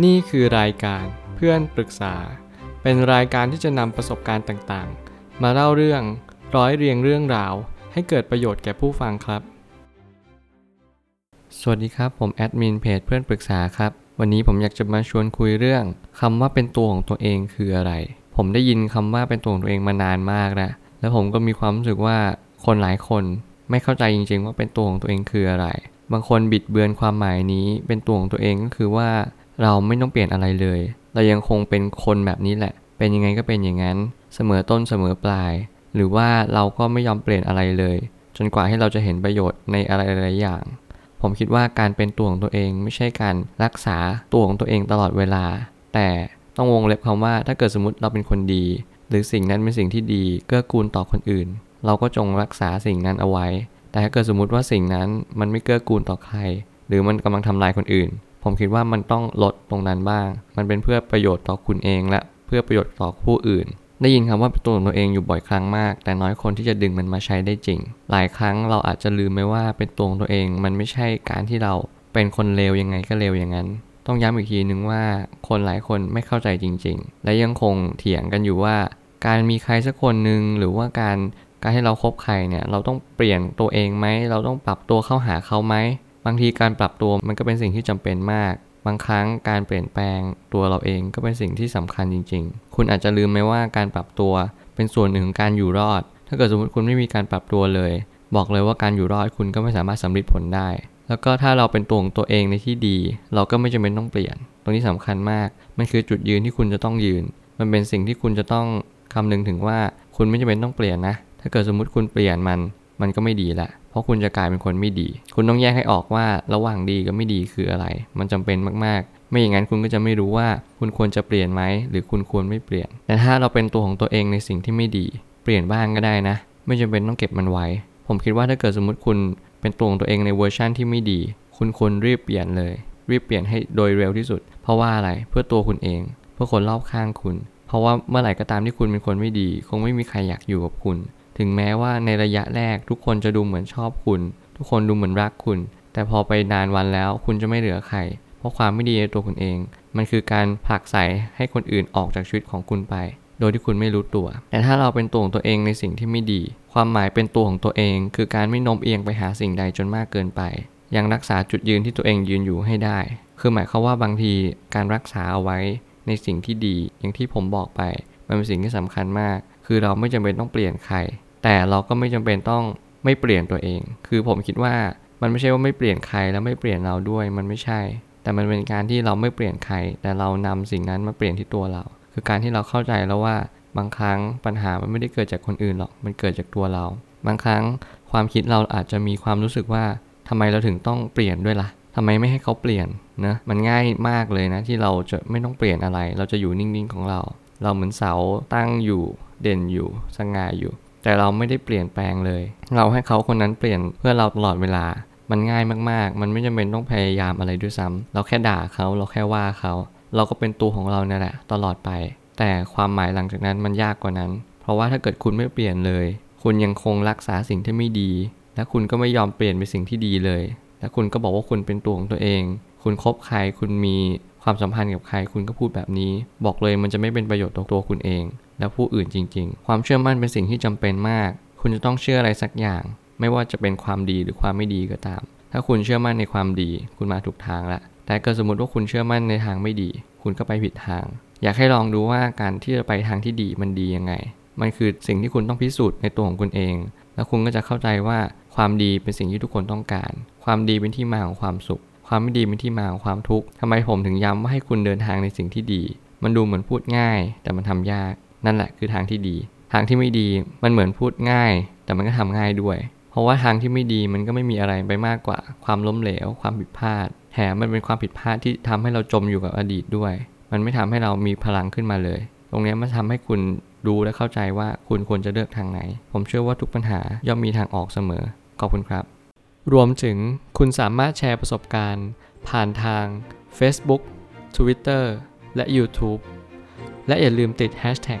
นี่คือรายการเพื่อนปรึกษา เป็นรายการที่จะนำประสบการณ์ต่างๆ มาเล่าเรื่องร้อยเรียงเรื่องราว ให้เกิดประโยชน์แก่ผู้ฟังครับ สวัสดีครับ ผมแอดมินเพจเพื่อนปรึกษาครับ วันนี้ผมอยากจะมาชวนคุยเรื่องคำว่าเป็นตัวของตัวเองคืออะไร ผมได้ยินคำว่าเป็นตัวของตัวเองมานานมากแล้วแล้วผมก็มีความรู้สึกว่าคนหลายคนไม่เข้าใจจริง ๆ ว่าเป็นตัวของตัวเองคืออะไร บางคนบิดเบือนความหมายนี้ เป็นตัวของตัวเองก็คือว่า เราไม่ต้องเปลี่ยนอะไรเลย เรายังคงเป็นคนแบบนี้แหละ เป็นยังไงก็เป็นอย่างนั้น เสมอต้นเสมอปลาย หรือว่าเราก็ไม่ยอมเปลี่ยนอะไรเลย จนกว่าให้เราจะเห็นประโยชน์ในอะไรหลายอย่าง ผมคิดว่าการเป็นตัวของตัวเองไม่ใช่การรักษาตัวของตัวเองตลอดเวลา แต่ต้องวงเล็บคำว่าถ้าเกิดสมมติเราเป็นคนดี หรือสิ่งนั้นเป็นสิ่งที่ดีเกื้อกูลต่อคนอื่น เราก็จงรักษาสิ่งนั้นเอาไว้ แต่ถ้าเกิดสมมติว่าสิ่งนั้นมันไม่เกื้อกูลต่อใคร หรือมันกำลังทำลายคนอื่น ผมคิดว่ามันต้องลดตรงนั้นบ้าง มันเป็นเพื่อประโยชน์ต่อคุณเองและเพื่อประโยชน์ต่อผู้อื่น ได้ยินคำว่าเป็นตัวของตัวเองอยู่บ่อยครั้งมาก แต่น้อยคนที่จะดึงมันมาใช้ได้จริง หลายครั้งเราอาจจะลืมไปว่าเป็นตัวของตัวเอง มันไม่ใช่การที่เราเป็นคนเลวยังไงก็เลวอย่างนั้น ต้องย้ำอีกทีนึงว่าคนหลายคนไม่เข้าใจจริง ๆ และยังคงเถียงกันอยู่ว่า การมีใครสักคนหนึ่งหรือว่าการการให้เราคบใครเนี่ยเราต้องเปลี่ยนตัวเองไหมเราต้องปรับตัวเข้าหาเขาไหม บางทีการปรับตัวมันก็เป็นสิ่งที่จำเป็นมาก บางครั้งการเปลี่ยนแปลงตัวเราเองก็เป็นสิ่งที่สำคัญจริง ๆ คุณอาจจะลืมไหมว่าการปรับตัวเป็นส่วนหนึ่งของการอยู่รอด ถ้าเกิดสมมติคุณไม่มีการปรับตัวเลย บอกเลยว่าการอยู่รอดคุณก็ไม่สามารถสำเร็จผลได้ แล้วก็ถ้าเราเป็นตัวของตัวเองในที่ดี เราก็ไม่จำเป็นต้องเปลี่ยน ตรงนี้สำคัญมาก มันคือจุดยืนที่คุณจะต้องยืน มันเป็นสิ่งที่คุณจะต้องคำนึงถึงว่าคุณไม่จำเป็นต้องเปลี่ยนนะ ถ้าเกิดสมมติคุณเปลี่ยนมัน มันก็ไม่ดีละเพราะคุณจะกลายเป็นคนไม่ดี คุณต้องแยกให้ออกว่าระหว่างดีกับไม่ดีคืออะไร มันจำเป็นมากๆ ไม่อย่างนั้นคุณก็จะไม่รู้ว่าคุณควรจะเปลี่ยนไหมหรือคุณควรไม่เปลี่ยน แต่ถ้าเราเป็นตัวของตัวเองในสิ่งที่ไม่ดี เปลี่ยนบ้างก็ได้นะ ไม่จำเป็นต้องเก็บมันไว้ ผมคิดว่าถ้าเกิดสมมติคุณเป็นตัวของตัวเองในเวอร์ชั่นที่ไม่ดี คุณควรรีบเปลี่ยนเลย รีบเปลี่ยนให้โดยเร็วที่สุด เพราะว่าอะไรเพื่อตัวคุณเอง เพื่อคนรอบข้างคุณ เพราะว่าเมื่อไหร่ก็ตามที่คุณเป็นคนไม่ดี คงไม่มีใครอยากอยู่กับคุณ ถึงแม้ว่าในระยะแรกทุกคนจะดูเหมือนชอบคุณ ทุกคนดูเหมือนรักคุณ แต่พอไปนานวันแล้วคุณจะไม่เหลือใคร เพราะความไม่ดีในตัวคุณเอง มันคือการผลักใสให้คนอื่นออกจากชีวิตของคุณไป โดยที่คุณไม่รู้ตัว แต่ถ้าเราเป็นตัวของตัวเองในสิ่งที่ไม่ดี ความหมายเป็นตัวของตัวเอง คือการไม่โน้มเอียงไปหาสิ่งใดจนมากเกินไป ยังรักษาจุดยืนที่ตัวเองยืนอยู่ให้ได้ คือหมายความว่าบางทีการรักษาเอาไว้ในสิ่งที่ดีอย่างที่ผมบอกไป มันเป็นสิ่งที่สำคัญมาก คือเราไม่จำเป็นต้องเปลี่ยนใคร แต่เราก็ไม่จำเป็นต้องไม่เปลี่ยนตัวเอง คือผมคิดว่ามันไม่ใช่ว่าไม่เปลี่ยนใครแล้วไม่เปลี่ยนเราด้วยมันไม่ใช่ แต่มันเป็นการที่เราไม่เปลี่ยนใคร แต่เรานำสิ่งนั้นมาเปลี่ยนที่ตัวเรา คือการที่เราเข้าใจแล้วว่าบางครั้งปัญหามันไม่ได้เกิดจากคนอื่นหรอก มันเกิดจากตัวเรา บางครั้งความคิดเราอาจจะมีความรู้สึกว่าทำไมเราถึงต้องเปลี่ยนด้วยละ่ะทำไมไม่ให้เขาเปลี่ยนนะมันง่ายมากเลยนะที่เราจะไม่ต้องเปลี่ยนอะไร เราจะอยู่นิ่งๆของเรา เราเหมือนเสาตั้งอยู่เด่นอยู่สง่าอยู่ แต่เราไม่ได้เปลี่ยนแปลงเลย เราให้เขาคนนั้นเปลี่ยนเพื่อเราตลอดเวลา มันง่ายมากๆ มันไม่จำเป็นต้องพยายามอะไรด้วยซ้ำเราแค่ด่าเขาเราแค่ว่าเขา เราก็เป็นตัวของเราเนี่ยแหละ ตลอดไป แต่ความหมายหลังจากนั้นมันยากกว่านั้น เพราะว่าถ้าเกิดคุณไม่เปลี่ยนเลย คุณยังคงรักษาสิ่งที่ไม่ดี และคุณก็ไม่ยอมเปลี่ยนเป็นสิ่งที่ดีเลย และคุณก็บอกว่าคุณเป็นตัวของตัวเอง คุณคบใครคุณมีความสัมพันธ์กับใครคุณก็พูดแบบนี้ บอกเลยมันจะไม่เป็นประโยชน์ต่อตัวคุณเองและผู้อื่นจริง ๆ ความเชื่อมั่นเป็นสิ่งที่จำเป็นมาก คุณจะต้องเชื่ออะไรสักอย่าง ไม่ว่าจะเป็นความดีหรือความไม่ดีก็ตาม ถ้าคุณเชื่อมั่นในความดี คุณมาถูกทางละ แต่เกิดสมมติว่าคุณเชื่อมั่นในทางไม่ดี คุณก็ไปผิดทาง อยากให้ลองดูว่าการที่จะไปทางที่ดีมันดียังไง มันคือสิ่งที่คุณต้องพิสูจน์ในตัวของคุณเอง แล้วคุณก็จะเข้าใจว่าความดีเป็นสิ่งที่ทุกคนต้องการ ความดีเป็นที่มาของความสุข ความไม่ดีเป็นที่มาของความทุกข์ทำไมผมถึงย้ำว่าให้คุณเดินทางในสิ่งที่ดี มันดูเหมือนพูดง่าย แต่มันทำยาก นั่นแหละคือทางที่ดี ทางที่ไม่ดีมันเหมือนพูดง่าย แต่มันก็ทำง่ายด้วย เพราะว่าทางที่ไม่ดีมันก็ไม่มีอะไรไปมากกว่า ความล้มเหลว ความผิดพลาดแถมมันเป็นความผิดพลาดที่ทำให้เราจมอยู่กับอดีตด้วย มันไม่ทำให้เรามีพลังขึ้นมาเลย ตรงนี้มันทำให้คุณรู้และเข้าใจว่าคุณควรจะเลือกทางไหน ผมเชื่อว่าทุกปัญหาย่อมมีทางออกเสมอ ขอบคุณครับ รวมถึงคุณสามารถแชร์ประสบการณ์ ผ่านทาง Facebook Twitter และ YouTube และอย่าลืมติด Hashtag